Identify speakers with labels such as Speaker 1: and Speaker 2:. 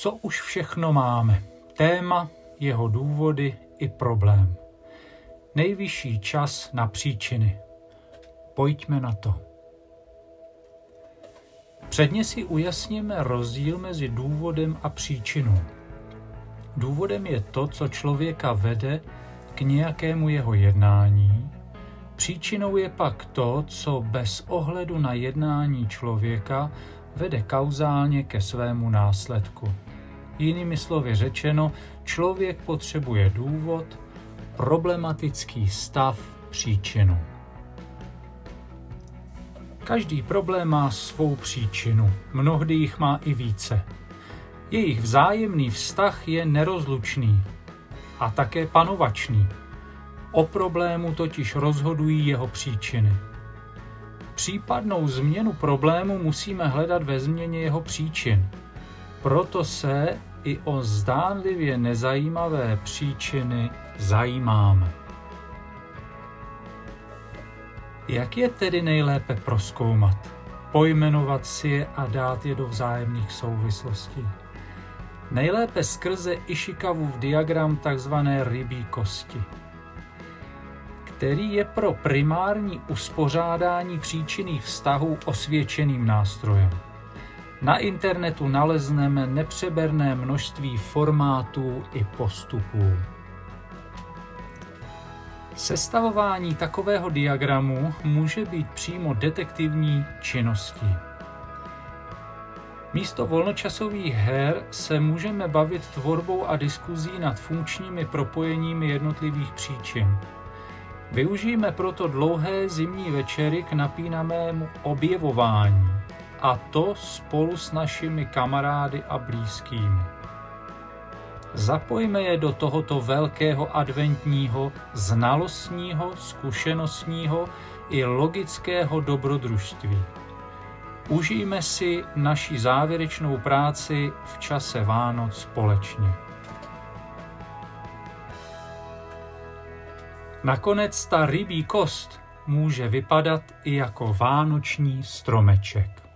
Speaker 1: Co už všechno máme? Téma, jeho důvody i problém. Nejvyšší čas na příčiny. Pojďme na to. Předně si ujasněme rozdíl mezi důvodem a příčinou. Důvodem je to, co člověka vede k nějakému jeho jednání. Příčinou je pak to, co bez ohledu na jednání člověka vede kauzálně ke svému následku. Jinými slovy řečeno, člověk potřebuje důvod, problematický stav, příčinu. Každý problém má svou příčinu, mnohdy jich má i více. Jejich vzájemný vztah je nerozlučný a také panovačný. O problému totiž rozhodují jeho příčiny. Případnou změnu problému musíme hledat ve změně jeho příčin. Proto se i o zdánlivě nezajímavé příčiny zajímáme. Jak je tedy nejlépe proskoumat? Pojmenovat si je a dát je do vzájemných souvislostí. Nejlépe skrze Ishikavův diagram tzv. rybí kosti, který je pro primární uspořádání příčinných vztahů osvědčeným nástrojem. Na internetu nalezneme nepřeberné množství formátů i postupů. Sestavování takového diagramu může být přímo detektivní činností. Místo volnočasových her se můžeme bavit tvorbou a diskuzí nad funkčními propojeními jednotlivých příčin. Využijeme proto dlouhé zimní večery k napínamému objevování, a to spolu s našimi kamarády a blízkými. Zapojme je do tohoto velkého adventního, znalostního, zkušenostního i logického dobrodružství. Užijme si naši závěrečnou práci v čase Vánoc společně. Nakonec ta rybí kost může vypadat i jako vánoční stromeček.